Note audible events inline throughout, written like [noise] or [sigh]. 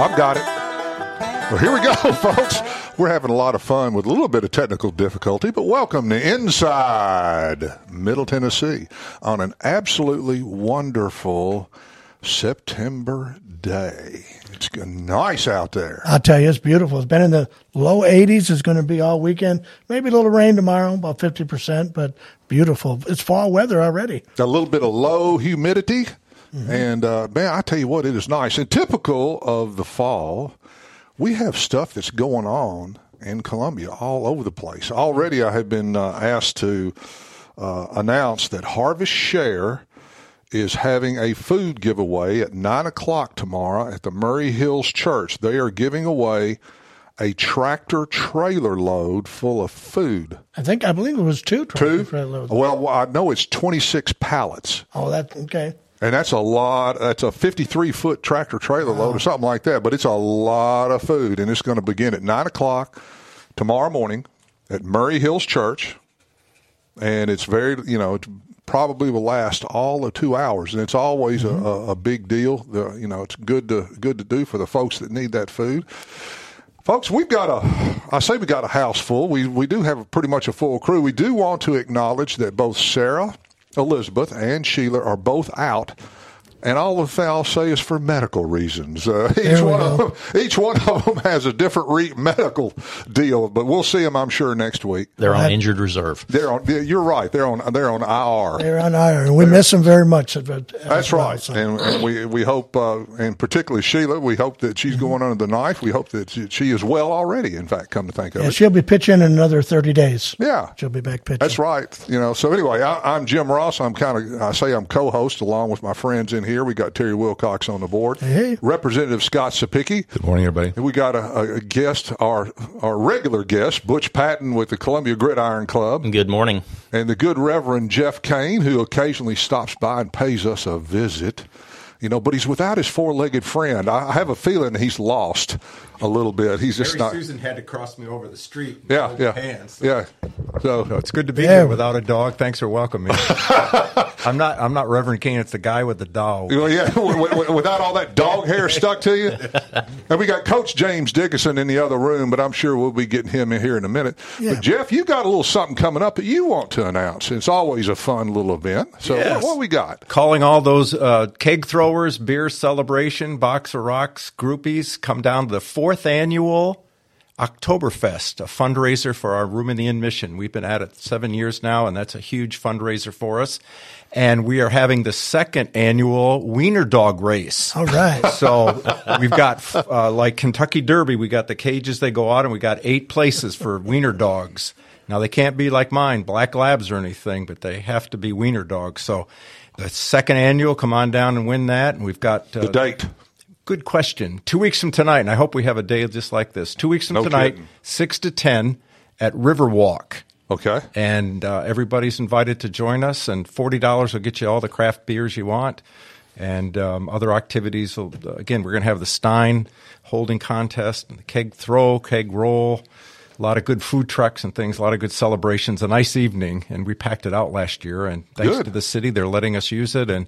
I've got it. Well, here we go, [laughs] folks. We're having a lot of fun with a little bit of technical difficulty, but welcome to Inside Middle Tennessee on an absolutely wonderful September day. It's nice out there. I'll tell you, it's beautiful. It's been in the low 80s. It's going to be all weekend. Maybe a little rain tomorrow, about 50%, but beautiful. It's fall weather already. A little bit of low humidity. Mm-hmm. And uh, man, I tell you what, it is nice. And typical of the fall, we have stuff that's going on in Columbia all over the place. Already, I have been uh, asked to uh, announce that Harvest Share is having a food giveaway at nine o'clock tomorrow at the Maury Hills Church. They are giving away a tractor trailer load full of food. I think I believe it was two tractor two? trailer loads. Well, I know it's twenty six pallets. Oh, that's okay. And that's a lot. That's a 53 foot tractor trailer load or something like that. But it's a lot of food. And it's going to begin at 9 o'clock tomorrow morning at Maury Hills Church. And it's very, you know, it probably will last all of two hours. And it's always mm-hmm. a, a, big deal. The, you know, it's good to, good to do for the folks that need that food. Folks, we've got a, I say we got a house full. We, we do have pretty much a full crew. We do want to acknowledge that both Sarah Elizabeth and Sheila are both out and all the thing I'll say is for medical reasons. Uh, [laughs] each one of them, each one of them has a different re- medical deal, but we'll see them, I'm sure, next week. They're on injured reserve. They're on. You're right. They're on. They're on IR. They're on IR, and we they're, miss them very much. That's well, right, so. and, and, we we hope, uh, and particularly Sheila, we hope that she's mm-hmm. going under the knife. We hope that she, she, is well already. In fact, come to think of yeah, it, she'll be pitching in another 30 days. Yeah, she'll be back pitching. That's right. You know. So anyway, I, am Jim Ross. I'm kind of. I say I'm co-host along with my friends in here. We got Terry Wilcox on the board. Hey. Representative Scott Cepicky. Good morning, everybody. And we got a, a, guest, our our regular guest, Butch Patton with the Columbia Gridiron Club. Good morning. And the good Reverend Jeff Cane, who occasionally stops by and pays us a visit you know, but he's without his four-legged friend. I have a feeling he's lost a little bit. He's just Mary not. Susan had to cross me over the street. Yeah, yeah, hands. yeah. So, so, it's good to be yeah. here without a dog. Thanks for welcoming me. [laughs] I'm not. I'm not Reverend Cane. It's the guy with the dog. Well, yeah, [laughs] without all that dog hair stuck to you. And we got Coach James Dickinson in the other room, but I'm sure we'll be getting him in here in a minute. Yeah. But Jeff, you got a little something coming up that you want to announce. It's always a fun little event. So yes. what, what we got? Calling all those uh, keg throwers, beer celebration, box of rocks groupies, come down to the fourth annual Oktoberfest, a fundraiser for our Room in the Inn mission. We've been at it seven years now, and that's a huge fundraiser for us. And we are having the second annual Wiener Dog Race. All right. So we've got, uh, like Kentucky Derby, we got the cages they go out, and we got eight places for Wiener Dogs. Now, they can't be like mine, black labs or anything, but they have to be Wiener Dogs. So the second annual, come on down and win that. And we've got uh, the date. Good question. Two weeks from tonight, and I hope we have a day just like this. Two weeks from no tonight, kidding. six to ten at Riverwalk. Okay. And uh, everybody's invited to join us, and forty dollars will get you all the craft beers you want, and um, other activities. Will, again, we're going to have the Stein holding contest, and the keg throw, keg roll, a lot of good food trucks and things, a lot of good celebrations. A nice evening, and we packed it out last year. And thanks good. to the city, they're letting us use it, and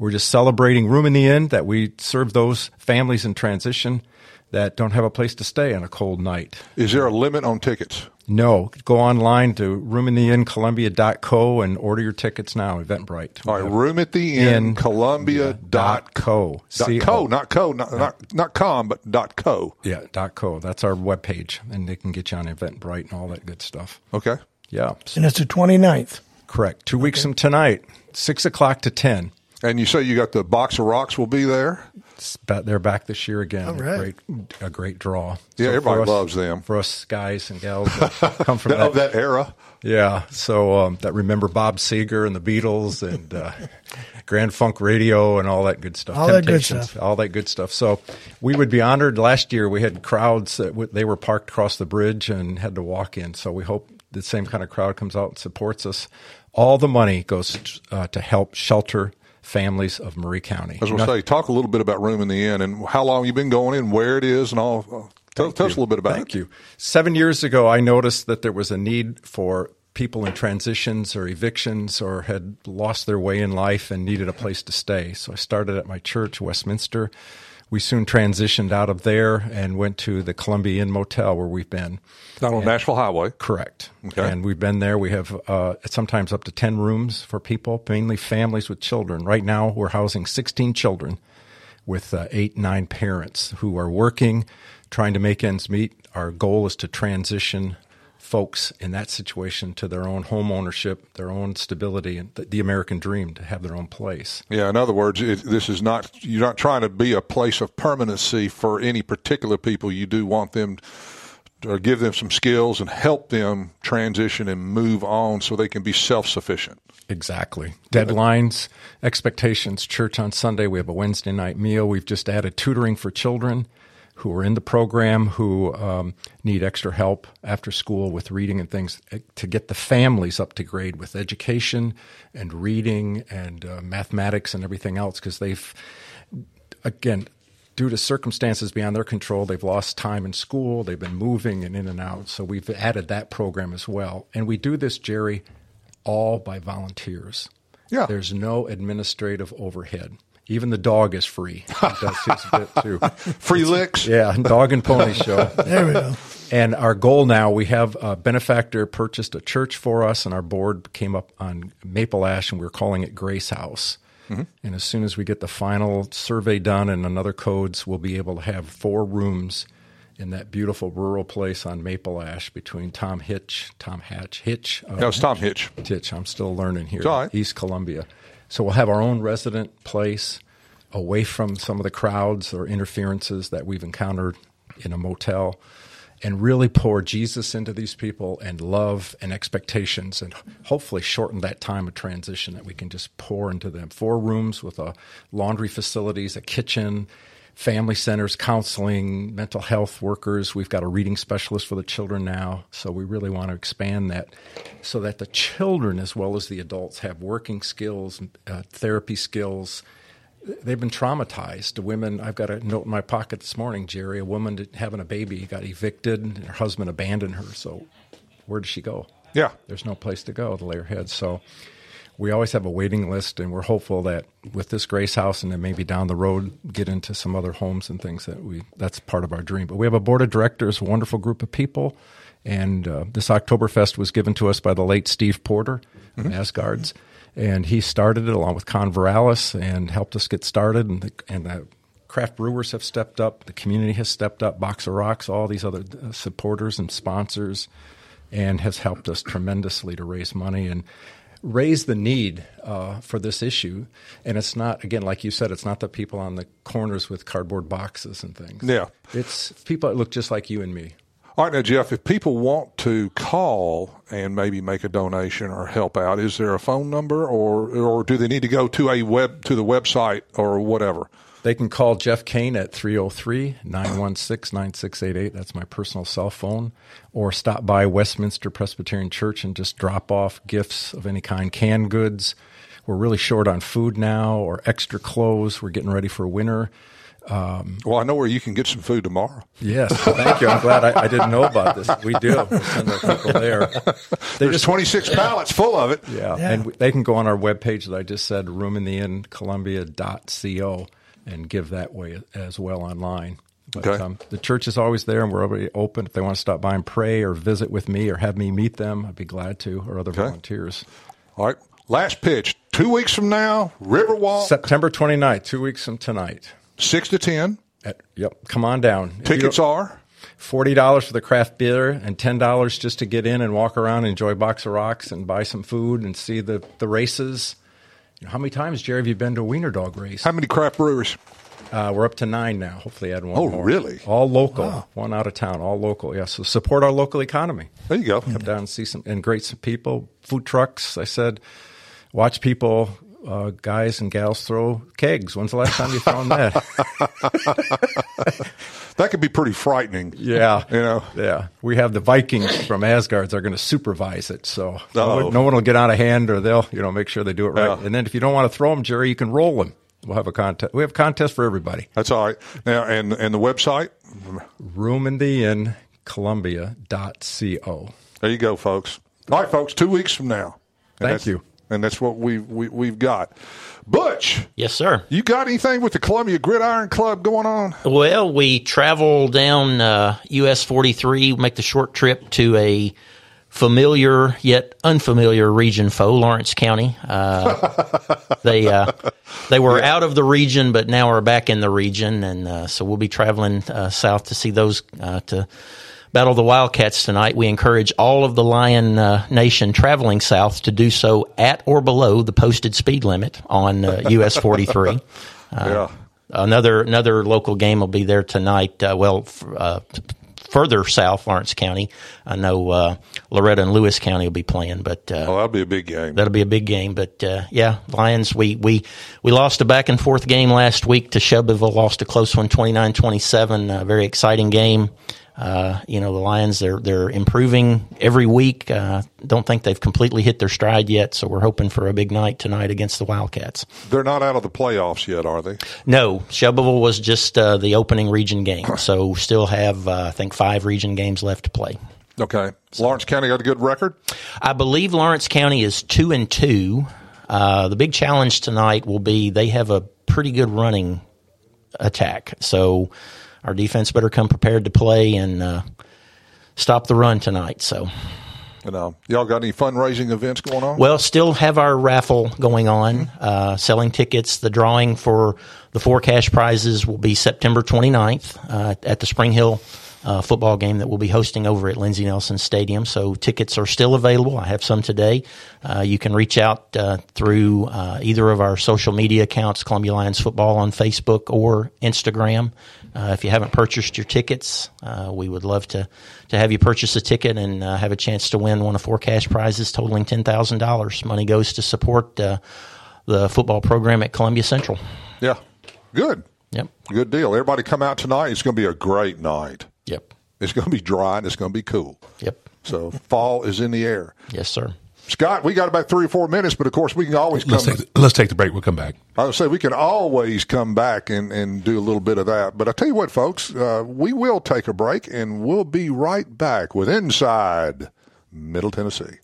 we're just celebrating Room in the Inn that we serve those families in transition that don't have a place to stay on a cold night. Is there a limit on tickets? No. Go online to roomintheinncolumbia.co and order your tickets now, Eventbrite. All right, room at the inn, Columbia dot co. Dot co, not co, not, not, not com, but dot co. Yeah, dot co. That's our webpage, and they can get you on Eventbrite and all that good stuff. Okay. Yeah. And it's the 29th. Correct. Two okay. weeks from tonight, 6 o'clock to 10. And you say you got the box of rocks will be there? They're back this year again. All right. Great, a great draw. Yeah, so everybody us, loves them. For us guys and gals that [laughs] come from that, that, era. Yeah. So um, that remember Bob Seger and the Beatles and uh, Grand Funk Radio and all that good stuff. All that good stuff. All that good stuff. So we would be honored. Last year we had crowds that w- they were parked across the bridge and had to walk in. So we hope the same kind of crowd comes out and supports us. All the money goes uh, to help shelter families of Maury County. Was going to say, talk a little bit about Room in the Inn and how long you've been going in, where it is, and all. Uh, tell, tell us a little bit about Thank it. Thank you. Seven years ago, I noticed that there was a need for people in transitions or evictions or had lost their way in life and needed a place to stay. So I started at my church, Westminster. We soon transitioned out of there and went to the Columbia Inn Motel where we've been. Not on Nashville Highway. Correct. Okay. And we've been there. We have uh, sometimes up to 10 rooms for people, mainly families with children. Right now, we're housing 16 children with uh, eight, nine parents who are working, trying to make ends meet. Our goal is to transition folks in that situation to their own home ownership, their own stability, and the, the American dream to have their own place. Yeah, in other words, it, this is not you're not trying to be a place of permanency for any particular people. You do want them or give them some skills and help them transition and move on so they can be self-sufficient. Exactly. Deadlines, expectations, church on Sunday. We have a Wednesday night meal. We've just added tutoring for children who are in the program who um, need extra help after school with reading and things eh, to get the families up to grade with education and reading and uh, mathematics and everything else because they've, again, due to circumstances beyond their control, they've lost time in school, they've been moving and in and out. So we've added that program as well. And we do this, Jerry, all by volunteers. Yeah. There's no administrative overhead. Even the dog is free. [laughs] Does his bit too. Free licks. Yeah, dog and pony show. [laughs] There we go. And our goal now, we have a benefactor purchased a church for us, and our board came up on Maple Ash, and we are calling it Grace House. And as soon as we get the final survey done and another codes, we'll be able to have four rooms in that beautiful rural place on Maple Ash between Tom Hitch, Tom Hatch, Hitch, uh, No, it's Tom Hitch. Hitch. I'm still learning here. right. East Columbia. So we'll have our own resident place away from some of the crowds or interferences that we've encountered in a motel and really pour Jesus into these people and love and expectations and hopefully shorten that time of transition that we can just pour into them. Four rooms with a laundry facilities, a kitchen, family centers, counseling, mental health workers. We've got a reading specialist for the children now. So we really want to expand that so that the children, as well as the adults, have working skills, uh, therapy skills. They've been traumatized. The women, I've got a note in my pocket this morning, Jerry, a woman having a baby got evicted, and her husband abandoned her. So where does she go? Yeah. There's no place to go to lay her head. So we always have a waiting list, and we're hopeful that with this Grace House and then maybe down the road get into some other homes and things that we that's part of our dream. But we have a board of directors, a wonderful group of people, and uh, this Oktoberfest was given to us by the late Steve Porter of Asgard's, and he started it along with Con Veralis and helped us get started, and the, and the craft brewers have stepped up, the community has stepped up, Box of Rocks, all these other uh, supporters and sponsors and has helped us tremendously to raise money and raise the need uh, for this issue. And it's not, again, like you said, it's not the people on the corners with cardboard boxes and things. Yeah. It's people that look just like you and me. All right, now Jeff, if people want to call and maybe make a donation or help out, is there a phone number, or or do they need to go to a web to the website or whatever? They can call Jeff Cane at 303 916 9688. That's my personal cell phone. Or stop by Westminster Presbyterian Church and just drop off gifts of any kind, canned goods. We're really short on food now or extra clothes. We're getting ready for winter. Um, well, I know where you can get some food tomorrow. Yes, thank you. I'm glad I, I didn't know about this. We do. We'll send our people there. [laughs] They There's just 26 pallets full of it. yeah, Yeah. and they can go on our webpage that I just said, roomintheinn.columbia.co, and give that way as well online. But Okay. um, the church is always there, and we're already open. If they want to stop by and pray or visit with me or have me meet them, I'd be glad to, or other volunteers. All right, last pitch. Two weeks from now, Riverwalk, September 29th, two weeks from tonight. six to ten. At, yep, come on down. Tickets are. forty dollars for the craft beer and ten dollars just to get in and walk around, and enjoy Box of Rocks, and buy some food and see the the races. How many times, Jerry, have you been to a wiener dog race? How many craft brewers? Uh, we're up to nine now. Hopefully, add one Oh, more. Oh, really? All local, one out of town, all local. Yeah, so support our local economy. There you go. Come down and see some and great some people, food trucks. I said, watch people. Uh, guys and gals throw kegs. When's the last time you thrown that? [laughs] That could be pretty frightening. Yeah, [laughs] You know. yeah. We have the Vikings from Asgard's are going to supervise it, so no one, no one will get out of hand, or they'll you know make sure they do it right. Yeah. And then if you don't want to throw them, Jerry, you can roll them. We'll have a contest. We have a contest for everybody. That's all right. Now, and and the website. Room in the Inn, Columbia.co. There you go, folks. All right, folks. Two weeks from now. Thank you. And that's what we, we we've got. Butch, Yes, sir. you got anything with the Columbia Gridiron Club going on? Well, we travel down uh, US 43, make the short trip to a familiar yet unfamiliar region foe, Lawrence County. Uh, [laughs] they uh, they were out of the region, but now are back in the region, and uh, so we'll be traveling uh, south to see those uh, to battle of the Wildcats tonight. We encourage all of the Lion uh, Nation traveling south to do so at or below the posted speed limit on uh, [laughs] US 43. yeah. Another another local game will be there tonight. Uh, well, f- uh, further south, Lawrence County. I know uh, Loretto and Lewis County will be playing, but uh, Oh, that'll be a big game. that'll be a big game. But uh, yeah, Lions. We we we lost a back and forth game last week to Shelbyville. Lost a close one, 29-27. A very exciting game. Uh, you know the Lions. They're they're improving every week. Uh, don't think they've completely hit their stride yet. So we're hoping for a big night tonight against the Wildcats. They're not out of the playoffs yet, are they? No, Shelbyville was just uh, the opening region game, [clears throat] so still have uh, I think five region games left to play. Okay. Lawrence County got a good record. I believe Lawrence County is two and two. Uh, the big challenge tonight will be they have a pretty good running attack, so our defense better come prepared to play and uh, stop the run tonight. So. You know, y'all got any fundraising events going on? Well, still have our raffle going on, uh, selling tickets. The drawing for the four cash prizes will be September 29th uh, at the Spring Hill uh, football game that we'll be hosting over at Lindsey Nelson Stadium. So tickets are still available. I have some today. Uh, you can reach out uh, through uh, either of our social media accounts, Columbia Lions Football on Facebook or Instagram. Uh, if you haven't purchased your tickets, uh, we would love to, to have you purchase a ticket and uh, have a chance to win one of four cash prizes totaling $10,000. Money goes to support uh, the football program at Columbia Central. yeah. Good. Yep. Good deal. Everybody come out tonight. It's going to be a great night. Yep. It's going to be dry and it's going to be cool. Yep. So fall is in the air. Yes, sir. Scott, we got about three or four minutes, but of course we can always come. Let's take, the, let's take the break. We'll come back. I would say we can always come back and, and do a little bit of that. But I tell you what, folks, uh, we will take a break and we'll be right back with Inside Middle Tennessee.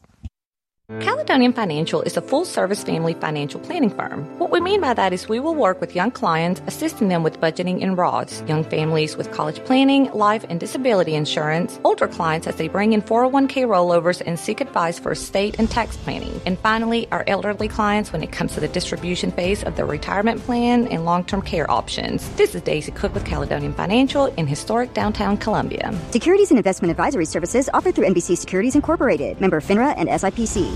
Caledonian Financial is a full service family financial planning firm. What we mean by that is we will work with young clients, assisting them with budgeting and RODs, young families with college planning, life and disability insurance, older clients as they bring in 401k rollovers and seek advice for estate and tax planning, and finally, our elderly clients when it comes to the distribution phase of their retirement plan and long term care options. This is Daisy Cook with Caledonian Financial in historic downtown Columbia. Securities and investment advisory services offered through NBC Securities Incorporated, member FINRA and SIPC.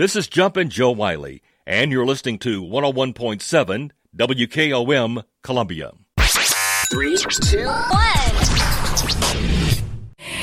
This is Jumpin' Joe Wiley, and you're listening to 101.7 WKOM Columbia. Three, two, one.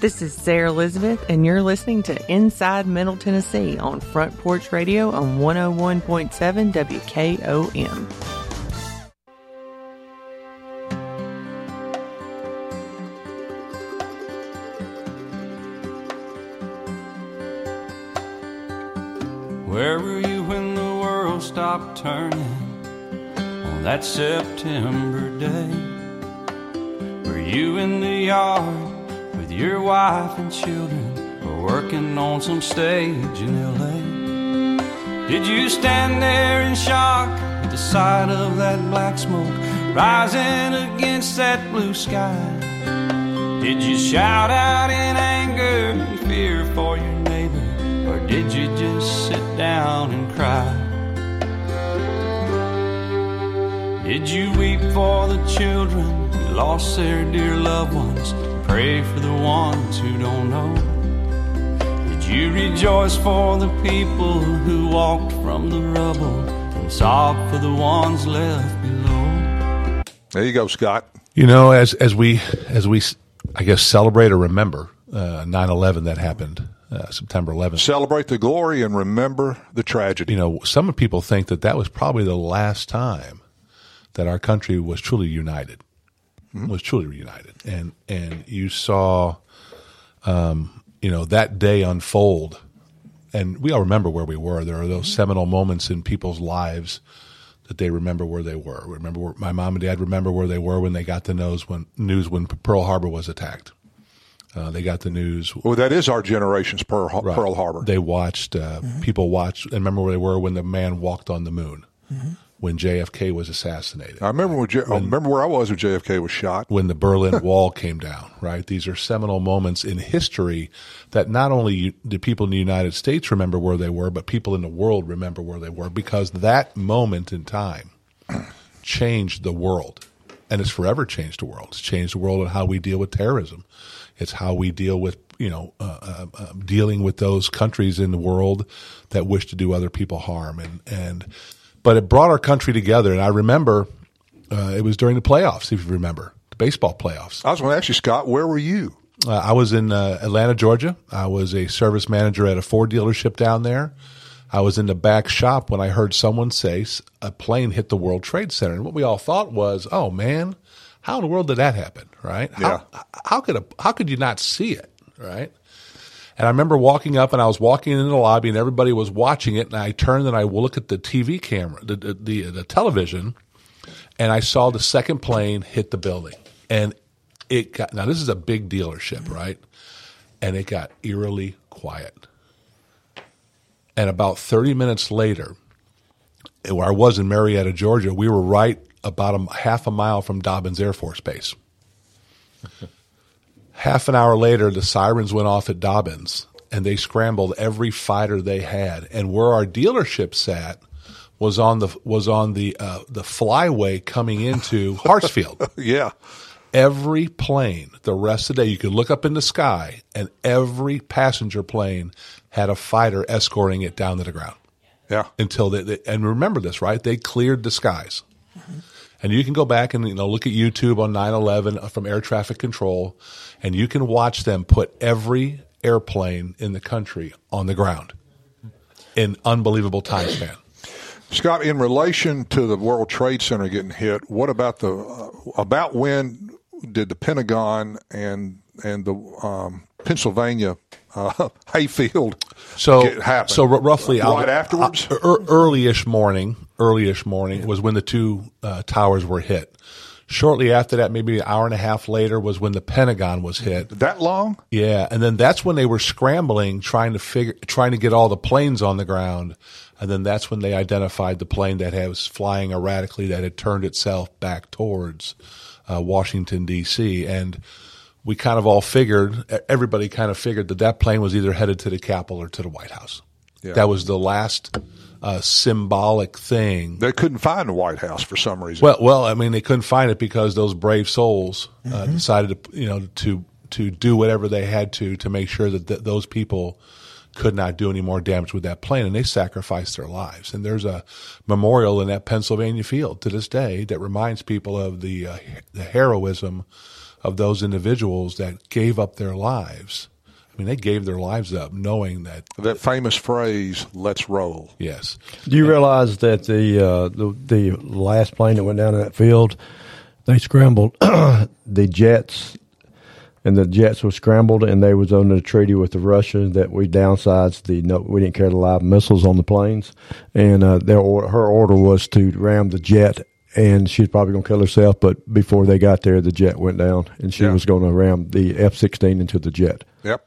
This is Sarah Elizabeth, and you're listening to Inside Middle Tennessee on Front Porch Radio on 101.7 WKOM. Where were you when the world stopped turning on that September day? Were you in the yard? Your wife and children or working on some stage in LA? Did you stand there in shock at the sight of that black smoke rising against that blue sky? Did you shout out in anger and fear for your neighbor, or did you just sit down and cry? Did you weep for the children who lost their dear loved ones? Pray for the ones who don't know. Did you rejoice for the people who walked from the rubble and sob for the ones left below? There you go, Scott. You know, as as we as we I guess celebrate or remember uh, 9/11 that happened uh, September 11th. Celebrate the glory and remember the tragedy. You know, some people think that that was probably the last time that our country was truly united. Mm-hmm. Was truly reunited, and and you saw, um, you know, that day unfold, and we all remember where we were. There are those seminal moments in people's lives that they remember where they were. Remember, where, my mom and dad remember where they were when they got the news when news when Pearl Harbor was attacked. Uh, they got the news. Well, that is our generation's Pearl, right. Pearl Harbor. They watched. Uh, mm-hmm. People watch and remember where they were when the man walked on the moon. Mm-hmm when JFK was assassinated. I remember when, J- when, I remember where I was when JFK was shot. When the Berlin [laughs] Wall came down, right? These are seminal moments in history that not only do people in the United States remember where they were, but people in the world remember where they were because that moment in time [clears throat] changed the world. And it's forever changed the world. It's changed the world and how we deal with terrorism. It's how we deal with, you know, uh, uh, uh, dealing with those countries in the world that wish to do other people harm. And, and but it brought our country together. And I remember uh, it was during the playoffs, if you remember. The baseball playoffs. I was going to ask you, Scott, where were you? Uh, I was in uh, Atlanta, Georgia. I was a service manager at a Ford dealership down there. I was in the back shop when I heard someone say a plane hit the World Trade Center. And what we all thought was, oh man, how in the world did that happen? Right? How, how could a, how could you not see it? Right? And I remember walking up and I was walking in the lobby and everybody was watching it. And I turned and I look at the TV camera, the, the, the, the television, and I saw the second plane hit the building. And it got, now this is a big dealership, right? And it got eerily quiet. And about 30 minutes later, where I was in Marietta, Georgia, we were right about a half a mile from Dobbins Air Force Base. Half an hour later, the sirens went off at Dobbins, and they scrambled every fighter they had. And where our dealership sat was on the was on the uh, the flyway coming into [laughs] Hartsfield. yeah. Every plane, the rest of the day, you could look up in the sky, and every passenger plane had a fighter escorting it down to the ground. Yeah. Until they, they and remember this, right? They cleared the skies. And you can go back and you know look at YouTube on 9/11 from air traffic control, and you can watch them put every airplane in the country on the ground in unbelievable time span. Scott, in relation to the World Trade Center getting hit, what about the uh, about when did the Pentagon and and the um, Pennsylvania [laughs] uh, hayfield So so roughly right I'll- afterwards. ear- early-ish morning, early-ish morning was when the two uh, towers were hit. Shortly after that, maybe an hour and a half later, was when the Pentagon was hit. That long? Yeah, and then that's when they were scrambling, trying to figure, trying to get all the planes on the ground, and then that's when they identified the plane that was flying erratically that had turned itself back towards uh, Washington D.C. and we kind of all figured, everybody kind of figured that that plane was either headed to the Capitol or to the White House. Yeah. That was the last uh, symbolic thing. They couldn't find the White House for some reason. Well, well, I mean, they couldn't find it because those brave souls uh, decided to, you know, to to do whatever they had to to make sure that th- those people could not do any more damage with that plane, and they sacrificed their lives. And there's a memorial in that Pennsylvania field to this day that reminds people of the uh, the heroism of those individuals that gave up their lives. I mean, they gave their lives up knowing that that famous phrase "Let's roll." Yes. Do you realize that the, uh, the the last plane that went down in that field, they scrambled [clears throat] the jets, and the jets were scrambled, and they was under a treaty with the Russians that we downsized the no, we didn't carry the live missiles on the planes, and uh, their her order was to ram the jet. And she's probably going to kill herself, but before they got there, the jet went down, and she Yeah. was going to ram the F sixteen into the jet. Yep.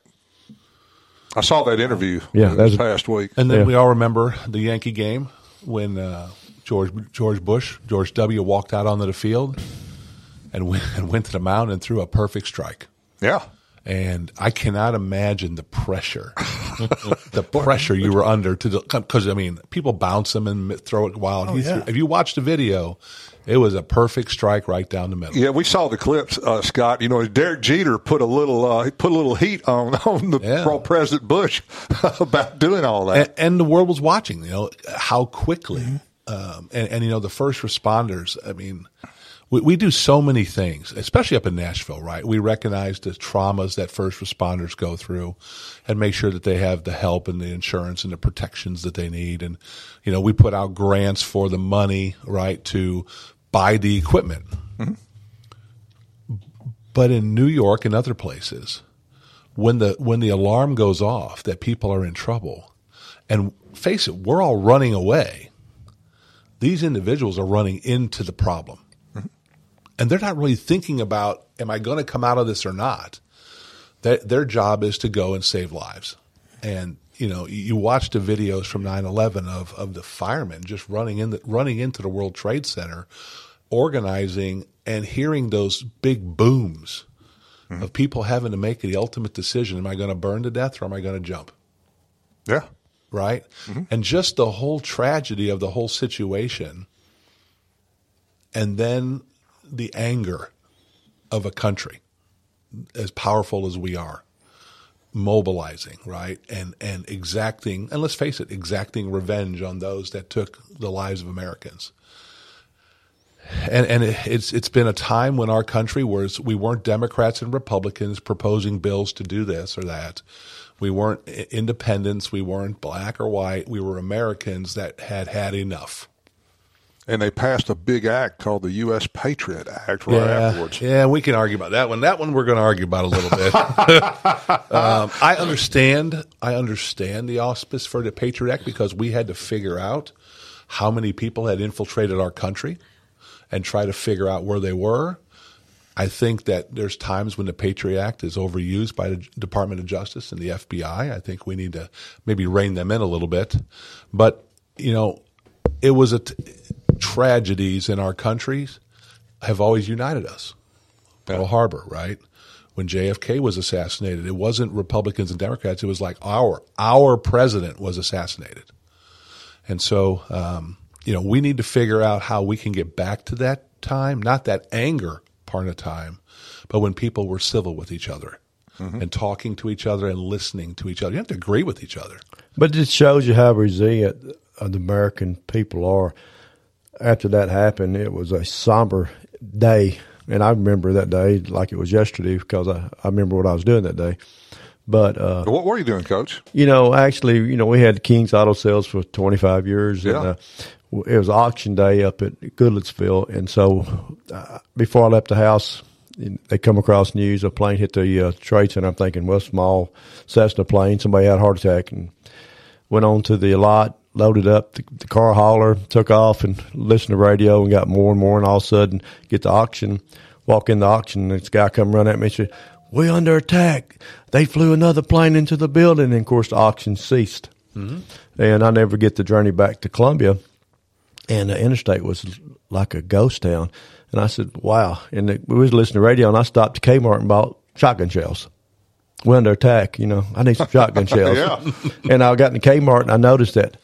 I saw that interview. Yeah, that's- this past week. And then Yeah. we all remember the Yankee game when uh, George George Bush, George W. walked out onto the field and went, [laughs] and went to the mound and threw a perfect strike. Yeah. And I cannot imagine the pressure, [laughs] the pressure you were under to because I mean people bounce them and throw it wild. Oh, yeah. threw- if you watch the video, it was a perfect strike right down the middle. Yeah, we saw the clips, uh, Scott. You know, Derek Jeter put a little uh, put a little heat on [laughs] on the Yeah. pro President Bush [laughs] about doing all that. and, and the world was watching. You know how quickly, um, and, and you know the first responders. I mean, we, we do so many things, especially up in Nashville. Right? We recognize the traumas that first responders go through, and make sure that they have the help and the insurance and the protections that they need. And you know, we put out grants for the money, right, to buy the equipment. Mm-hmm. But in New York and other places, when the when the alarm goes off that people are in trouble, and face it, we're all running away. These individuals are running into the problem, and they're not really thinking about, "Am I going to come out of this or not?" Their, their job is to go and save lives, and you know you watch the videos from 9-11 of of the firemen just running in the, running into the World Trade Center, organizing and hearing those big booms mm-hmm. of people having to make the ultimate decision: Am I going to burn to death or am I going to jump? Yeah. Right. Mm-hmm. And just the whole tragedy of the whole situation, and then the anger of a country as powerful as we are mobilizing right and and exacting and let's face it exacting revenge on those that took the lives of americans and and it, it's it's been a time when our country was we weren't Democrats and Republicans proposing bills to do this or that. We weren't independents. We weren't black or white. We were Americans that had had enough. And they passed a big act called the U.S. Patriot Act right afterwards. Yeah, we can argue about that one. That one we're going to argue about a little bit. [laughs] um, I understand. I understand the auspice for the Patriot Act because we had to figure out how many people had infiltrated our country and try to figure out where they were. I think that there's times when the Patriot Act is overused by the Department of Justice and the FBI. I think we need to maybe rein them in a little bit. But you know, it was a t- tragedies in our countries have always united us. Pearl Harbor, right? When JFK was assassinated, it wasn't Republicans and Democrats. It was like our our president was assassinated, and so um, you know we need to figure out how we can get back to that time, not that anger part of time, but when people were civil with each other and talking to each other and listening to each other. You have to agree with each other. But it shows you how resilient the American people are. After that happened, it was a somber day, and I remember that day like it was yesterday because I, I remember what I was doing that day. But uh, What were you doing, Coach? you know, actually, you know, we had King's Auto Sales for 25 years. And, uh, it was auction day up at Goodlettsville. And so uh, before I left the house, they come across news a plane hit the uh, trade center. I'm thinking, well, small Cessna plane. Somebody had a heart attack and went on to the lot, loaded up the, the car hauler, took off and listened to radio and got more and more. And all of a sudden, get to auction, walk in the auction, and this guy come run at me and said, we under attack. They flew another plane into the building. And of course, the auction ceased. Mhm. And I never get the journey back to Columbia. And the interstate was like a ghost town. And I said, wow. And the, we was listening to radio and I stopped at Kmart and bought shotgun shells. We're under attack, you know. I need some shotgun [laughs] shells. Yeah. And I got in the Kmart and I noticed that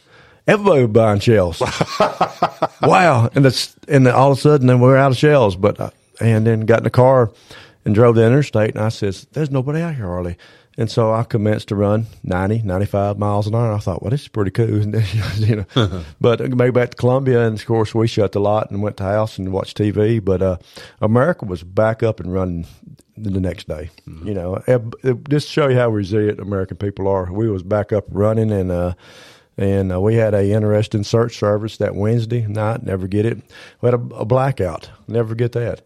everybody was buying shells. [laughs] wow. And it's, and then all of a sudden then we're out of shells. But, I, and then got in the car and drove the interstate and I says, there's nobody out here, Harley. And so I commenced to run 90, 95 miles an hour. I thought, well, this is pretty cool. [laughs] you know, [laughs] but I made back to Columbia, and of course, we shut the lot and went to house and watched TV. But uh, America was back up and running the next day. You know, It- it- just to show you how resilient American people are. We was back up running, and uh, and uh, we had a interesting search service that Wednesday night. Never get it. We had a, a blackout. Never get that.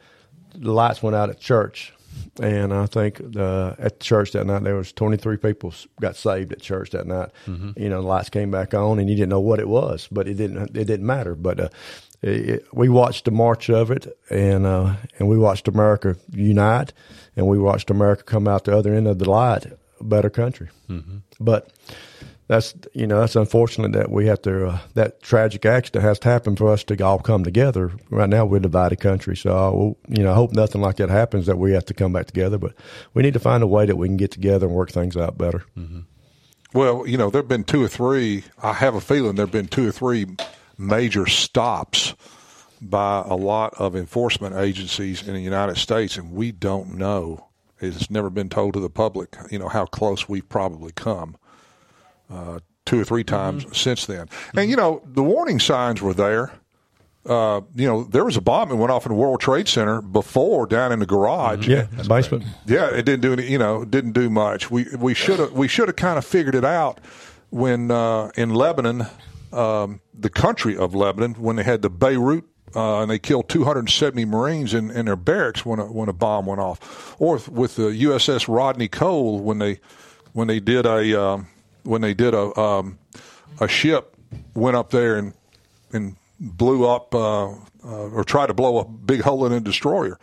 The lights went out at church. And I think uh, at church that night there was 23 people got saved at church that night. Mhm. You know, the lights came back on, and you didn't know what it was, but it didn't. It didn't matter. But uh, it, it- we watched the march of it, and uh, and we watched America unite, and we watched America come out the other end of the light, a better country. Mhm. But that's you know that's unfortunate that we have to uh, that tragic accident has to happen for us to all come together. Right now we're a divided country, so I will, you know I hope nothing like that happens. That we have to come back together, but we need to find a way that we can get together and work things out better. Well, you know, there have been two or three. I have a feeling there have been two or three major stops by a lot of enforcement agencies in the United States, and we don't know. It's never been told to the public, you know, how close we've probably come. Uh, two or three times since then, and you know, the warning signs were there. Uh, you know, there was a bomb that went off in the World Trade Center before down in the garage. Yeah, basement. Yeah, it didn't do any. You know, it didn't do much. We we should have we should have kind of figured it out when uh, in Lebanon, um, the country of Lebanon, when they had the Beirut. Uh, and they killed 270 Marines in, in their barracks when a, when a bomb went off, or with the USS Rodney Cole when they when they did a um, when they did a um, a ship went up there and and blew up uh, uh, or tried to blow a big hole in a destroyer,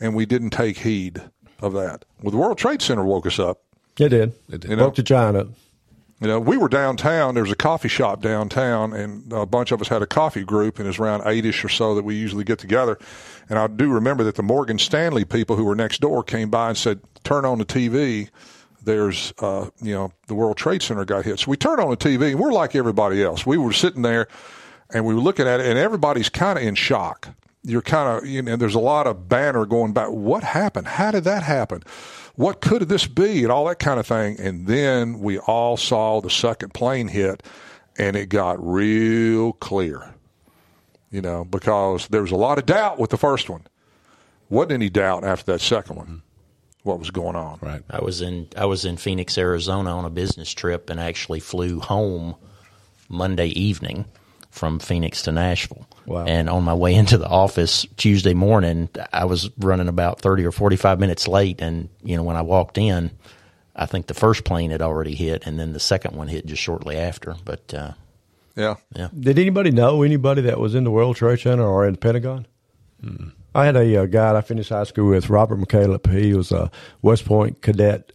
and we didn't take heed of that. Well, the World Trade Center woke us up. It did. It did. You Woke the giant up. You know, we were downtown. There was a coffee shop downtown, and a bunch of us had a coffee group, and it was around eight-ish or so that we usually get together. And I do remember that the Morgan Stanley people who were next door came by and said, "Turn on the TV." There's, uh, you know, the World Trade Center got hit. So we turned on the TV, and we're like everybody else. We were sitting there, and we were looking at it, and everybody's kind of in shock. You're kind of, you know, there's a lot of banner going back. What happened? How did that happen? What could this be? And all that kind of thing. And then we all saw the second plane hit, and it got real clear. you know, because there was a lot of doubt with the first one. Wasn't any doubt after that second one what was going on. Right. I was in I was in Phoenix, Arizona on a business trip and actually flew home Monday evening from Phoenix to Nashville. Wow. And on my way into the office Tuesday morning, I was running about 30 or 45 minutes late and you know when I walked in, I think the first plane had already hit and then the second one hit just shortly after, but uh, yeah. Yeah. Did anybody know anybody that was in the World Trade Center or in the Pentagon? I had a uh, guy I finished high school with, Robert McCaleb. He was a West Point cadet.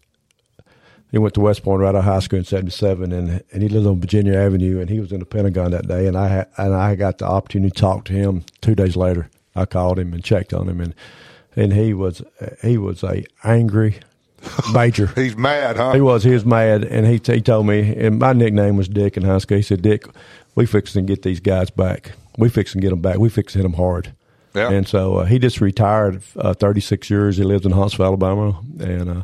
He went to West Point right out of high school in '77, and and he lived on Virginia Avenue, and he was in the Pentagon that day. And I had, and I got the opportunity to talk to him two days later. I called him and checked on him, and and he was he was a angry [laughs] major. He's mad, huh? He was. He was mad, and he he told me, and my nickname was Dick in high school. He said, "Dick, we fixing to get these guys back. We fixing to get them back. We fixing to hit them hard." Yeah. And so uh, he just retired. Uh, Thirty six years. He lives in Huntsville, Alabama, and uh,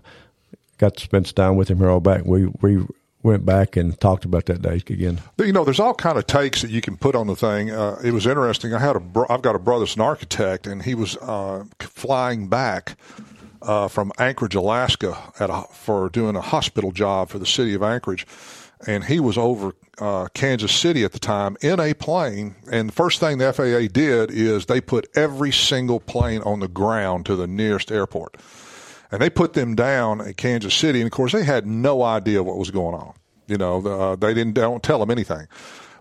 got to spend some time with him here all back. We we went back and talked about that day again. You know, there's all kind of takes that you can put on the thing. Uh, it was interesting. I had a bro- I've got a brother that's an architect, and he was uh, flying back uh, from Anchorage, Alaska, at a, for doing a hospital job for the city of Anchorage, and he was over uh, Kansas City at the time in a plane. And the first thing the FAA did is they put every single plane on the ground to the nearest airport and they put them down at Kansas City. And of course, they had no idea what was going on. You know, uh, they didn't don't tell them anything.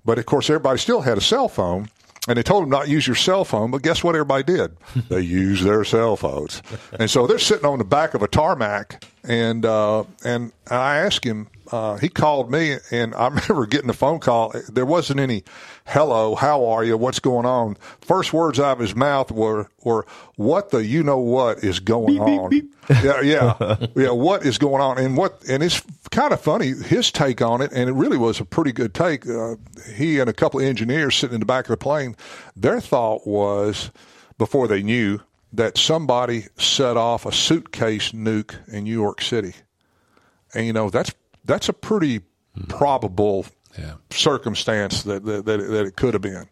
But of course, everybody still had a cell phone, and they told them not use your cell phone. But guess what? Everybody did. [laughs] they used their cell phones, and so they're sitting on the back of a tarmac. And uh, and I asked him. Uh, he called me, and I [laughs] remember getting a phone call. There wasn't any "Hello, how are you? What's going on?" First words out of his mouth were were "What the you know what is going on?" yeah, yeah, [laughs] yeah. What is going on? And what? And it's kind of funny his take on it, and it really was a pretty good take. Uh, he and a couple of engineers sitting in the back of the plane, their thought was before they knew that somebody set off a suitcase nuke in New York City, and you know that's that's a pretty probable circumstance that that, that, it, that it could have been.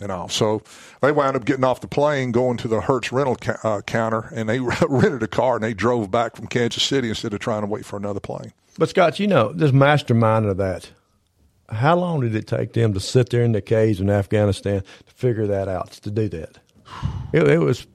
And all. So they wound up getting off the plane, going to the Hertz rental ca- uh, counter, and they [laughs] rented a car and they drove back from Kansas City instead of trying to wait for another plane. But Scott, you know, this mastermind of that. How long did it take them to sit there in the caves in Afghanistan to figure that out to do that? It, it was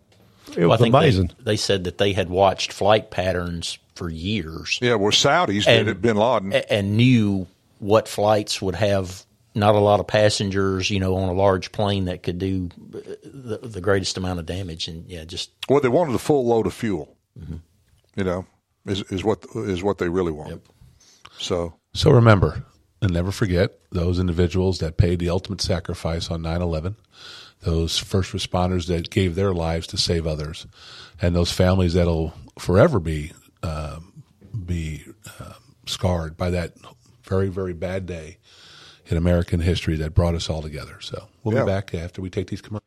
it Well, was I think they- amazing. They, said that they had watched flight patterns for years. Yeah, well, Saudis did it, Bin Laden. and knew what flights would have not a lot of passengers, you know, on a large plane that could do uh, the, the greatest amount of damage. And yeah, just Well, they wanted a full load of fuel. You know, is is what is what they really want. So So remember, and never forget those individuals that paid the ultimate sacrifice on 9 11, those first responders that gave their lives to save others, and those families that'll forever be, um, be um scarred by that very, very bad day in American history that brought us all together. So we'll Yeah. be back after we take these commercials.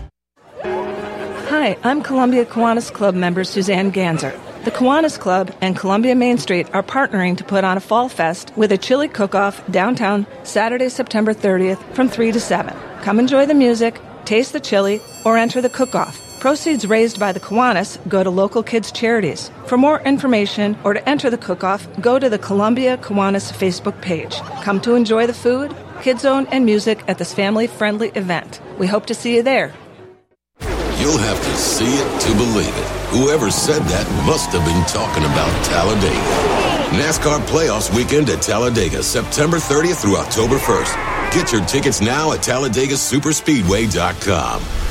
Hi, I'm Columbia Kiwanis Club member Suzanne Ganzer. The Kiwanis Club and Columbia Main Street are partnering to put on a fall fest with a chili cook-off downtown Saturday, September 30th from 3 to 7. Come enjoy the music, taste the chili, or enter the cook-off. Proceeds raised by the Kiwanis go to local kids' charities. For more information or to enter the cook-off, go to the Columbia Kiwanis Facebook page. Come to enjoy the food, Kids Zone, and music at this family-friendly event. We hope to see you there. You'll have to see it to believe it. Whoever said that must have been talking about Talladega. NASCAR Playoffs Weekend at Talladega, September 30th through October 1st. Get your tickets now at TalladegaSuperspeedway.com.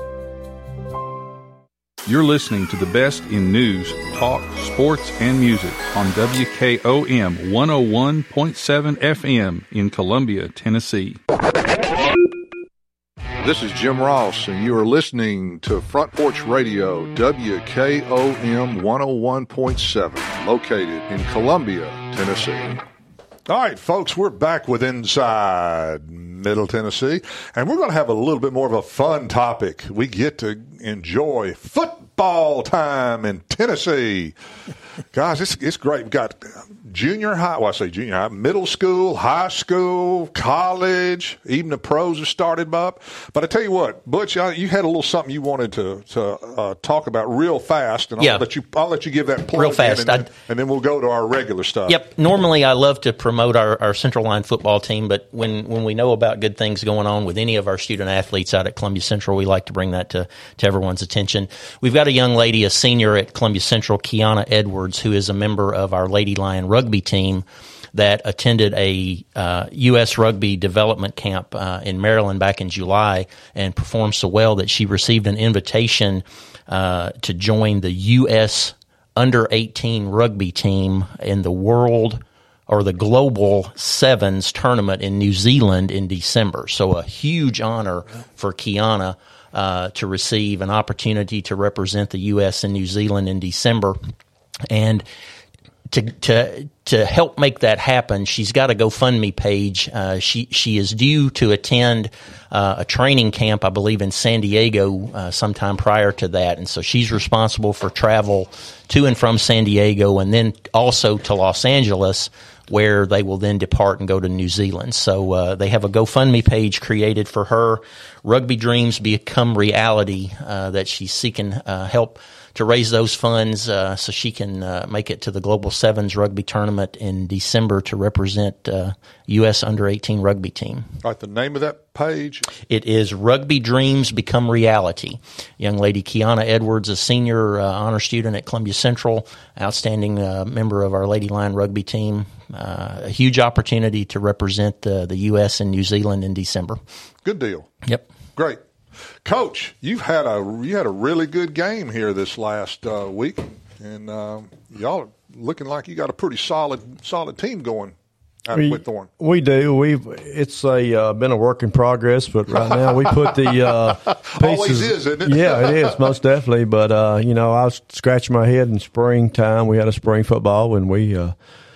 You're listening to the best in news, talk, sports, and music on WKOM 101.7 FM in Columbia, Tennessee. This is Jim Ross, and you are listening to Front Porch Radio, WKOM 101.7, located in Columbia, Tennessee. All right, folks, we're back with Inside Middle Tennessee, and we're going to have a little bit more of a fun topic. We get to enjoy football time in Tennessee. Guys, it's, it's great. We've got junior high, well, I say junior high, middle school, high school, college, even the pros have started up. But I tell you what, Butch, you had a little something you wanted to, to uh, talk about real fast, and Yeah. I'll, let you, I'll let you give that plug Real fast. and, then, and then we'll go to our regular stuff. Yep. Normally, I love to promote our, our Central Lion football team, but when, when we know about good things going on with any of our student athletes out at Columbia Central, we like to bring that to, to everyone's attention. We've got a young lady, a senior at Columbia Central, Kiana Edwards, who is a member of our Lady Lion rugby team that attended a uh, U.S. rugby development camp uh, in Maryland back in July and performed so well that she received an invitation uh, to join the U.S. under 18 rugby team in the world or the global sevens tournament in New Zealand in December. So a huge honor for Kiana uh, to receive an opportunity to represent the U.S. and New Zealand in December. And to to to help make that happen, she's got a GoFundMe page. Uh, she she is due to attend uh, a training camp, I believe, in San Diego uh, sometime prior to that, and so she's responsible for travel to and from San Diego, and then also to Los Angeles. Where they will then depart and go to New Zealand. So uh, they have a GoFundMe page created for her. Rugby dreams become reality. Uh, that she's seeking uh, help to raise those funds uh, so she can uh, make it to the Global Sevens rugby tournament in December to represent uh, U.S. under 18 rugby team. All right, the name of that page? It is Rugby Dreams Become Reality. Young lady Kiana Edwards, a senior uh, honor student at Columbia Central, outstanding uh, member of our Lady Lion rugby team. Uh, a huge opportunity to represent uh, the U.S. and New Zealand in December. Good deal. Yep. Great. Coach, you've had a you had a really good game here this last uh, week, and um, y'all are looking like you got a pretty solid solid team going out We, with Thorn. we do. We've it's a uh, been a work in progress, but right now we put the uh, [laughs] pieces. Always is, isn't it? [laughs] yeah, it is most definitely. But uh, you know, I was scratching my head in springtime. We had a spring football when we uh,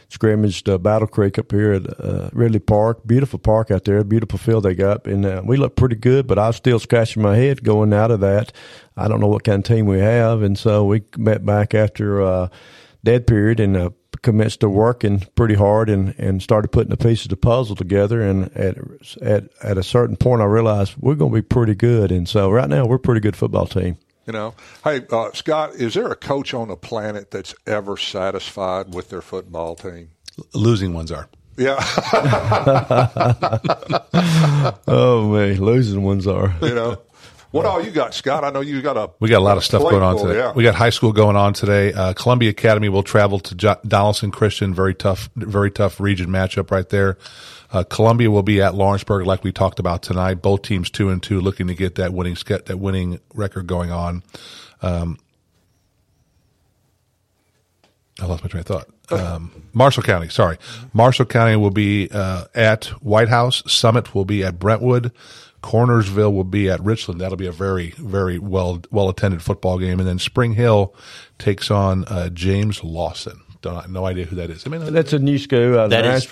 scrimmaged uh, Battle Creek up here at uh, Ridley Park. Beautiful park out there, beautiful field they got, and uh, we looked pretty good. But I was still scratching my head going out of that. I don't know what kind of team we have, and so we met back after uh, dead period and. Uh, commenced to working pretty hard and, and started putting the pieces of the puzzle together. And at, at, at a certain point, I realized we're going to be pretty good. And so right now, we're a pretty good football team. You know, hey uh, Scott, is there a coach on the planet that's ever satisfied with their football team? Losing ones are. Yeah. [laughs] oh man, losing ones are. you know, what all you got, Scott? I know you got a We got a lot of stuff going on today. Yeah. We got high school going on today. Uh, Columbia Academy will travel to jo- Donelson Christian. Very tough, very tough region matchup right there. Uh, Columbia will be at Lawrenceburg, like we talked about tonight. Both teams two and two, looking to get that winning ske- that winning record going on. Um, I lost my train of thought. Um, Marshall County, sorry. Marshall County will be uh, at White House. Summit will be at Brentwood. Cornersville will be at Richland. That'll be a very, very well well attended football game. And then Spring Hill takes on uh, James Lawson. Don't no idea who that is. I mean, That's a new school out of That is-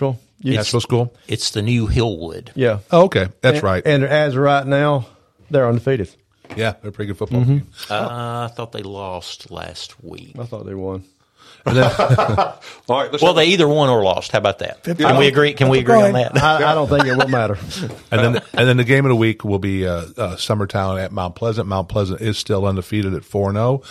Nashville. it's- Nashville School. It's the new Hillwood. Yeah. Oh, okay, that's And- right. And as of right now, they're undefeated. Yeah, they're a pretty good football Mhm. team. Uh, I thought they lost last week. I thought they won. [laughs] All right, [laughs] well, they either won or lost. How about that? Fifty- Can we agree? Can we agree on that? I, I [laughs] don't think it will matter. and then and then the game of the week will be uh, uh, Summertown at Mount Pleasant. Mount Pleasant is still undefeated at four and zero.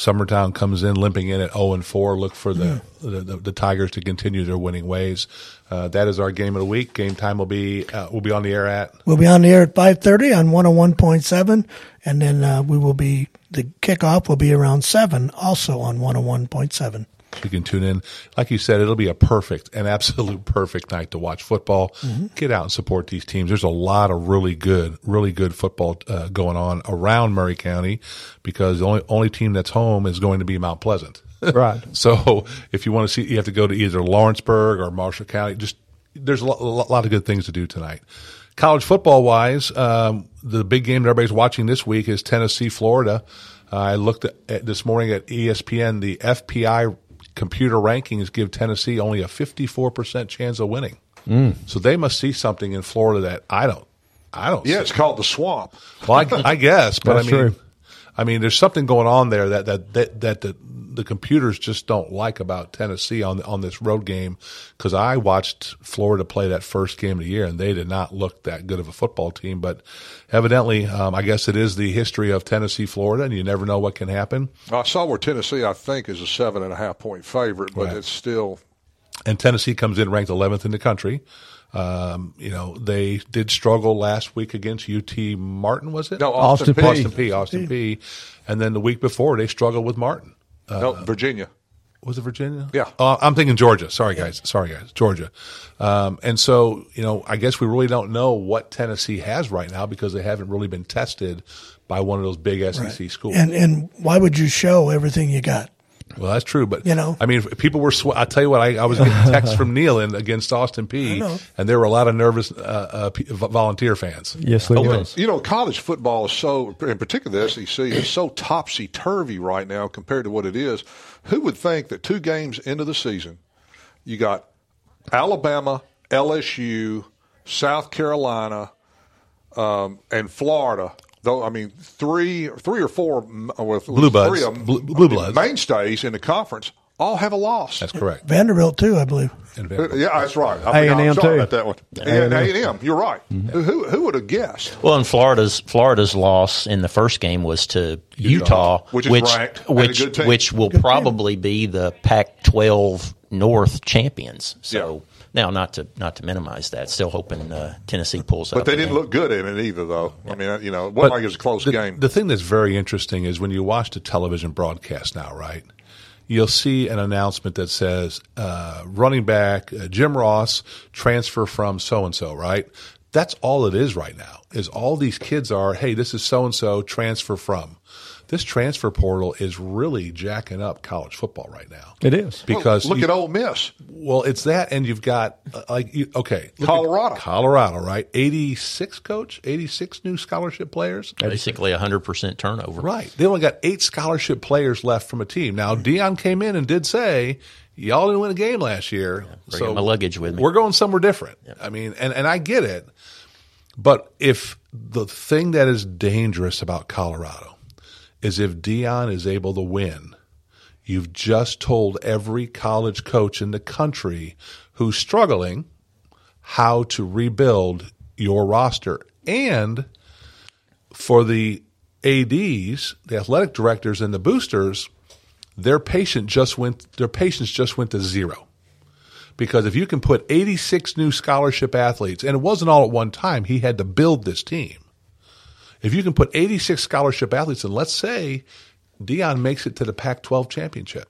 Summertown comes in limping in at zero and four. Look for the, the, the the Tigers to continue their winning ways. Uh, that is our game of the week. Game time will be uh, will be on the air at We'll be on the air at 5.30 on 101.7, and then uh, we will be, the kickoff will be around 7, also on 101.7. You can tune in. Like you said, it'll be a perfect, an absolute perfect night to watch football. Mhm. Get out and support these teams. There's a lot of really good, really good football uh, going on around Maury County because the only, only team that's home is going to be Mount Pleasant. [laughs] Right. so if you want to see, you have to go to either Lawrenceburg or Marshall County. Just there's a lot, a lot of good things to do tonight. College football wise, um, the big game that everybody's watching this week is Tennessee, Florida. Uh, I looked at, at this morning at ESPN. The FPI computer rankings give Tennessee only a 54% chance of winning. Mm. So they must see something in Florida that I don't. I don't. Yeah, see. it's called the swamp. Well, I, I guess, but That's I mean, true. I mean, there's something going on there that that that, that the, the computers just don't like about Tennessee on on this road game. Because I watched Florida play that first game of the year, and they did not look that good of a football team. But evidently, um, I guess it is the history of Tennessee, Florida, and you never know what can happen. I saw where Tennessee, I think, is a seven and a half point favorite, but Right. it's still and Tennessee comes in ranked 11th in the country. Um, you know, they did struggle last week against UT Martin, was it? No, Austin Peay. Austin Peay. Austin Peay. And then the week before, they struggled with Martin. Uh, no Virginia. Was it Virginia? Yeah. Uh, I'm thinking Georgia. Sorry, guys. Sorry, guys. Georgia. Um, and so, you know, I guess we really don't know what Tennessee has right now because they haven't really been tested by one of those big SEC schools. And, and why would you show everything you got? Well, that's true, but You know? I mean, people were. Sw- I tell you what, I, I was getting texts from [laughs] Neil in against Austin I P, know. and there were a lot of nervous uh, uh, p- v- volunteer fans. Yes, there You know, was. you know, college football is so, in particular the SEC, is so topsy turvy right now compared to what it is. Who would think that two games into the season, you got Alabama, LSU, South Carolina, um, and Florida. Though I mean, three, three or four mm, with Blue Buds. three of them, Blue- Blue Bloods. mainstays in the conference, all have a loss. That's correct. Vanderbilt, too, I believe. Uh, Yeah, that's right. I forgot. A&M I'm sorry too. about that one. And A&M, you're right. Who, who would have guessed? Well, and Florida's Florida's loss in the first game was to Utah, Which is ranked and a which good team. which will probably be the Pac-12 North champions. So now, not to not to minimize that, still hoping uh, Tennessee pulls up. But they didn't look good in it either, though. I mean, you know, it wasn't like it was a close the, game. The thing that's very interesting is when you watch the television broadcast now, right? You'll see an announcement that says uh, running back uh, Jim Ross transfer from so and so, right? That's all it is right now. Is all these kids are, hey, this is so and so transfer from. This transfer portal is really jacking up college football right now. It is because Well, look you- at Ole Miss. well, it's that, and you've got uh, like you, okay, Colorado. Colorado, right? Eighty six coach, eighty six new scholarship players. Basically, hundred percent turnover. Right. They only got eight scholarship players left from a team. Now, Deion came in and did say, y'all didn't win a game last year. bringing my luggage with me." We're going somewhere different. I mean, and, and I get it. But if the thing that is dangerous about Colorado is if Deion is able to win, you've just told every college coach in the country who's struggling how to rebuild your roster. And for the ADs, the athletic directors and the boosters, their patient just went their patience just went to zero. Because if you can put 86 new scholarship athletes, and it wasn't all at one time, he had to build this team. If you can put 86 scholarship athletes, and let's say Deion makes it to the Pac 12 championship,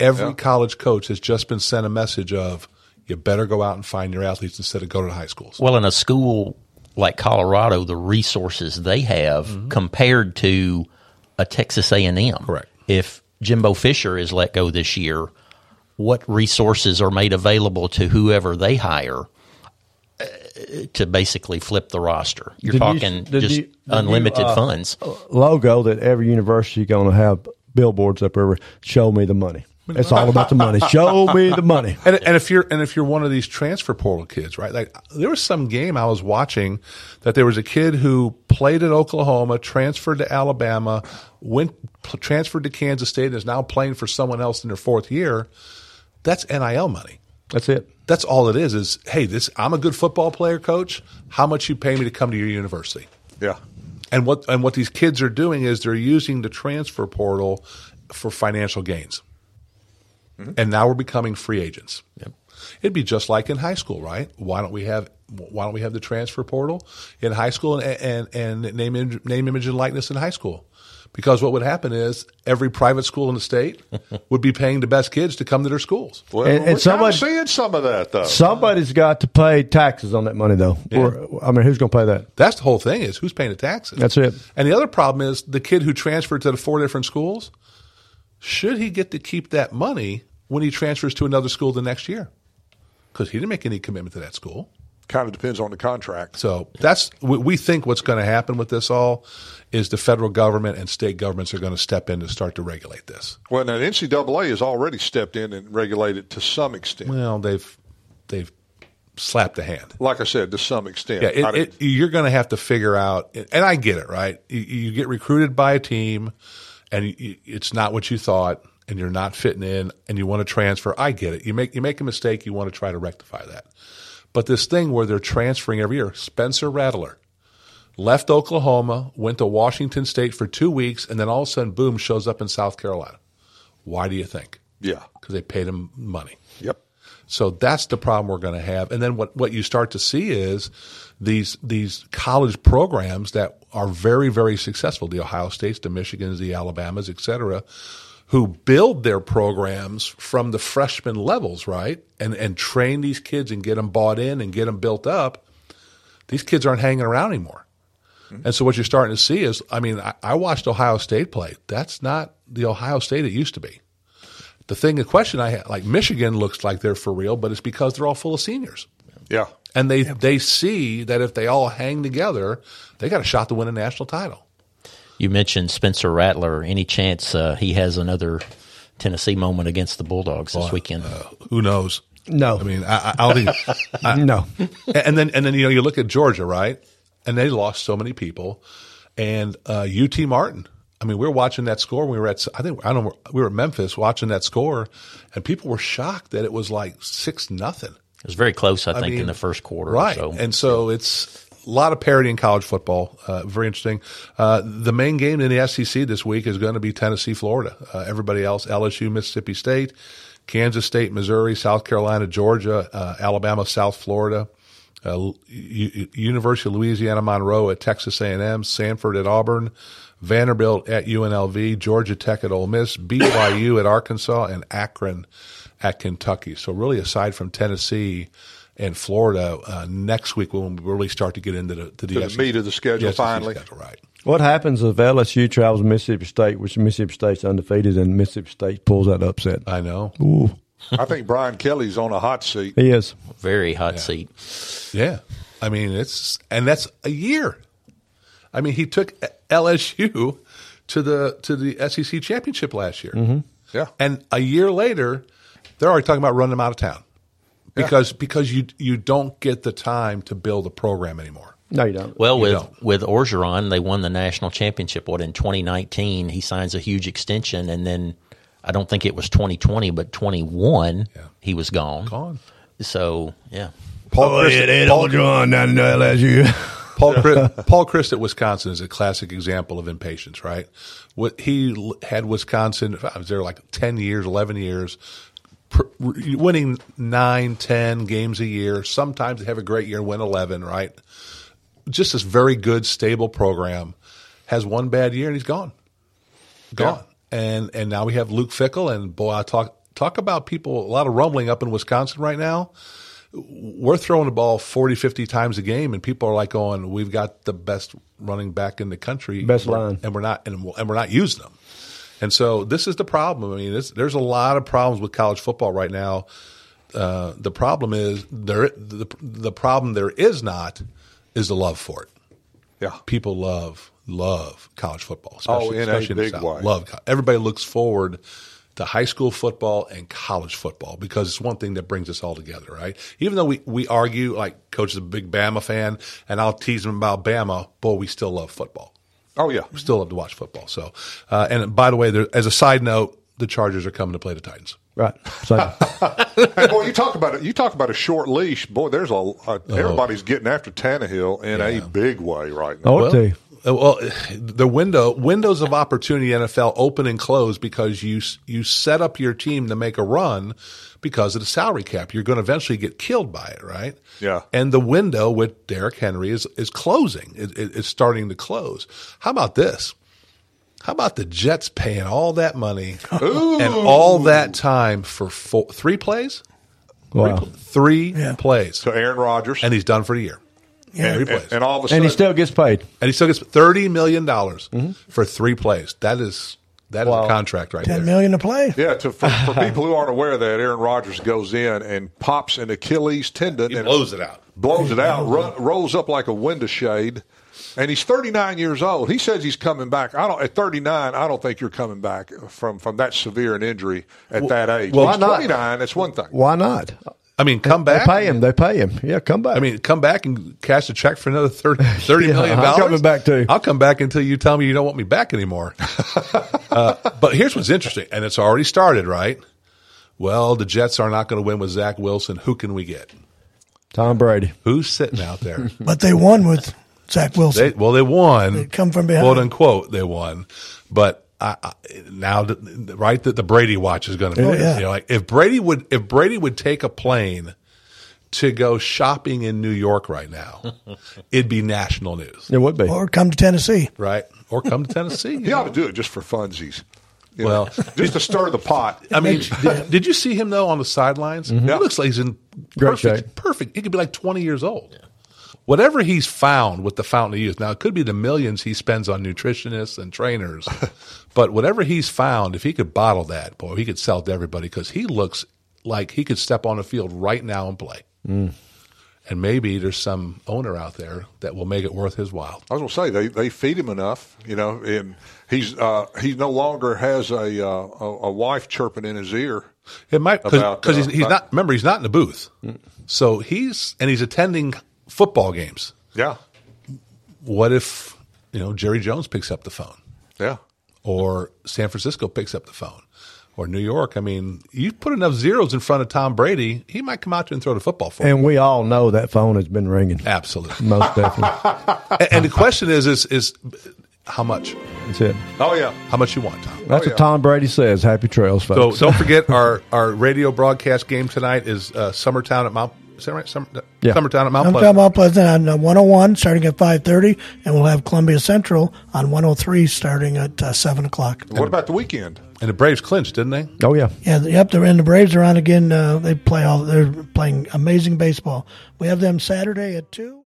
every college coach has just been sent a message of, you better go out and find your athletes instead of go to the high schools. Well, in a school like Colorado, the resources they have Mm-hmm. compared to a Texas A and M. Correct. If Jimbo Fisher is let go this year, what resources are made available to whoever they hire to basically flip the roster? You're Did talking did just you- did you, unlimited uh, funds. Logo that every university going to have billboards up there. Show me the money. It's all about the money. Show [laughs] me the money. And, and if you're and if you're one of these transfer portal kids, right? Like there was some game I was watching that there was a kid who played at Oklahoma, transferred to Alabama, went pl- transferred to Kansas State, and is now playing for someone else in their fourth year. That's NIL money. That's it. That's all it is. Is hey, this I'm a good football player, coach. How much you pay me to come to your university? Yeah. And what and what these kids are doing is they're using the transfer portal for financial gains. Mm-hmm. And now we're becoming free agents. It'd be just like in high school, right? Why don't we have why don't we have the transfer portal in high school and and, and name name image and likeness in high school? Because what would happen is every private school in the state [laughs] would be paying the best kids to come to their schools. Well, And- and we're somebody, seeing some of that though. Somebody's got to pay taxes on that money, though. Or, I mean, who's going to pay that? That's the whole thing is who's paying the taxes. That's it. And the other problem is the kid who transferred to the four different schools, should he get to keep that money when he transfers to another school the next year? Because he didn't make any commitment to that school. Kind of depends on the contract. So that's we we think what's going to happen with this all is the federal government and state governments are going to step in to start to regulate this. Well, now the NCAA has already stepped in and regulated to some extent. Well, they've they've slapped a hand. Like I said, to some extent. Yeah, it, it, you're going to have to figure out, and I get it, right? You, you get recruited by a team, and you, it's not what you thought, and you're not fitting in, and you want to transfer. I get it. You make you make a mistake, you want to try to rectify that. But this thing where they're transferring every year, Spencer Rattler left Oklahoma, went to Washington State for two weeks, and then all of a sudden, boom, shows up in South Carolina. Why do you think? Yeah. Because they paid him money. Yep. So that's the problem we're going to have. And then what, what you start to see is these these college programs that are very very successful, the Ohio States, the Michigans, the Alabamas, et cetera, who build their programs from the freshman levels, right, and and train these kids and get them bought in and get them built up. These kids aren't hanging around anymore. And so what you're starting to see is, I mean, I, I watched Ohio State play. That's not the Ohio State it used to be. The thing, the question I had, like Michigan looks like they're for real, but it's because they're all full of seniors. Yeah. And they, they see that if they all hang together, they got a shot to win a national title. You mentioned Spencer Rattler. Any chance uh, he has another Tennessee moment against the Bulldogs this Boy, weekend? Who knows? No. I mean, I, I don't think. I, [laughs] No. And then, and then, you know, you look at Georgia, right? And they lost so many people. And uh, UT Martin. I mean, we were watching that score when we were at, I think, I don't know, we were at Memphis watching that score, and people were shocked that it was like six nothing. It was very close, I, think, mean, in the first quarter. Right. Or so. And so it's a lot of parity in college football. Uh, very interesting. Uh, the main game in the SEC this week is going to be Tennessee, Florida. Uh, everybody else, LSU, Mississippi State, Kansas State, Missouri, South Carolina, Georgia, uh, Alabama, South Florida. Uh, University of Louisiana Monroe at Texas A&M, Samford at Auburn, Vanderbilt at UNLV, Georgia Tech at Ole Miss, [coughs] BYU at Arkansas, and Akron at Kentucky. So really, aside from Tennessee, and Florida uh, next week when we really start to get into the to the, To the SEC meat of the schedule, SEC finally. schedule, right? What happens if LSU travels to Mississippi State, which Mississippi State's undefeated, and Mississippi State pulls that upset? I know. Ooh, I think Brian Kelly's on a hot seat. he is. Very hot seat. Yeah, I mean it's and that's a year. I mean, he took LSU to the to the SEC championship last year. Mhm. Yeah, and a year later, they're already talking about running him out of town because because you you don't get the time to build a program anymore. No, you don't. Well, You with don't. with Orgeron, they won the national championship. What in 2019, he signs a huge extension, and then I don't think it was 2020, but 21, he was gone. Gone. So yeah, Paul oh, yeah, they don't join down to LSU. [laughs] Paul Chryst, [laughs] Paul Chryst at Wisconsin is a classic example of impatience, right? What he had Wisconsin, I was there like ten years, eleven years, pr- winning nine, ten games a year. Sometimes they have a great year, and win eleven, right? Just this very good, stable program has one bad year and he's gone, gone. And and now we have Luke Fickell, and boy, I talk talk about people. A lot of rumbling up in Wisconsin right now we're throwing the ball 40, 50 times a game, and people are like going, "We've got the best running back in the country, Best and we're- line. and we're not, and, and we're not using them." And so this is the problem. I mean, it's, there's a lot of problems with college football right now. Uh, the problem is there. The, the problem there is not is the love for it. Yeah, people love love college football. Oh, Especially, in a especially in the big South. way. Love everybody looks forward to high school football and college football because it's one thing that brings us all together, right? Even though we, we argue, like Coach is a big Bama fan, and I'll tease him about Bama, boy, we still love football. Oh yeah, We still love to watch football. So, uh, and by the way, there, as a side note, the Chargers are coming to play the Titans. Right. So, hey, [laughs] boy, you talk about it. You talk about a short leash. Boy, there's a, a everybody's getting after Tannehill in a big way right now. I'll tell you. Uh, Uh, well, [sighs] the window windows of opportunity NFL open and close because you you set up your team to make a run because of the salary cap. You're going to eventually get killed by it, right? Yeah. And the window with Derrick Henry is is closing. It, it, it's starting to close. How about this? How about the Jets paying all that money and all that time for four, three plays? Wow. Three plays. To Aaron Rodgers, and he's done for the year. Yeah. Three And- plays. and all of a and he still gets paid. and he still gets thirty million dollars mm-hmm. for three plays. That is that is a contract right Ten there. million to play. Yeah, to, for, for [laughs] people who aren't aware of that, Aaron Rodgers goes in and pops an Achilles tendon He and blows it out. blows it out, ru- rolls up like a window shade, and he's 39 years old. He says he's coming back. I don't at 39. I don't think you're coming back from from that severe an injury at that age. well, he's why not? 29. That's one thing. Why not? I mean, come They back. pay him. They pay him. Yeah, come back. I mean, come back and cash a check for another 30, [laughs] 30 Yeah, million I'm dollars. coming back too. I'll come back until you tell me you don't want me back anymore. [laughs] uh, but here's what's interesting, and it's already started, right? Well, the Jets are not going to win with Zach Wilson. Who can we get? Tom Brady. Who's sitting out there? [laughs] But they won with Zach Wilson. They, well, they won. They come from behind. quote unquote. They won, but I, I, now, the, the- right, that the Brady watch is going to oh, be. Oh, yeah. You know, like if Brady would, if Brady would take a plane to go shopping in New York right now, [laughs] it'd be national news, It would be. or come to Tennessee. right? Or come to Tennessee. He ought to do it just for funsies. You know, Well, [laughs] just to stir the pot. [laughs] I mean, did, did you see him though on the sidelines? Mm-hmm. He looks like he's in perfect. shape. Perfect. He could be like twenty years old. Whatever he's found with the fountain of youth. Now it could be the millions he spends on nutritionists and trainers, [laughs] but whatever he's found, if he could bottle that, boy, he could sell it to everybody because he looks like he could step on the field right now and play. Mm. And maybe there's some owner out there that will make it worth his while. I was going to say they, they feed him enough, you know, and he's uh, he no longer has a, uh, a a wife chirping in his ear. It might because uh, he's, he's not. Remember, he's not in the booth, so he's and he's attending football games. Yeah, What if you know Jerry Jones picks up the phone, yeah. or San Francisco picks up the phone, or New York? I mean, you put enough zeros in front of Tom Brady, he might come out there and throw the football for him. And we all know that phone has been ringing. Absolutely. Most definitely. [laughs] and, and the question is, is is how much? That's it. Oh yeah. How much you want, Tom? That's yeah. what Tom Brady says. Happy trails, folks. So don't forget our our radio broadcast game tonight is uh, Summertown at Mount Is that right? Summer, Yeah. Summertown at Mount I'm Pleasant. talking about Pleasant on uh, 101 starting at 5:30, and we'll have Columbia Central on 103 starting at uh, 7 o'clock. What about the weekend? And the Braves clinched, didn't they? Oh yeah. Yeah, the- yep. The, and the Braves are on again. Uh, they play all. They're playing amazing baseball. We have them Saturday at two.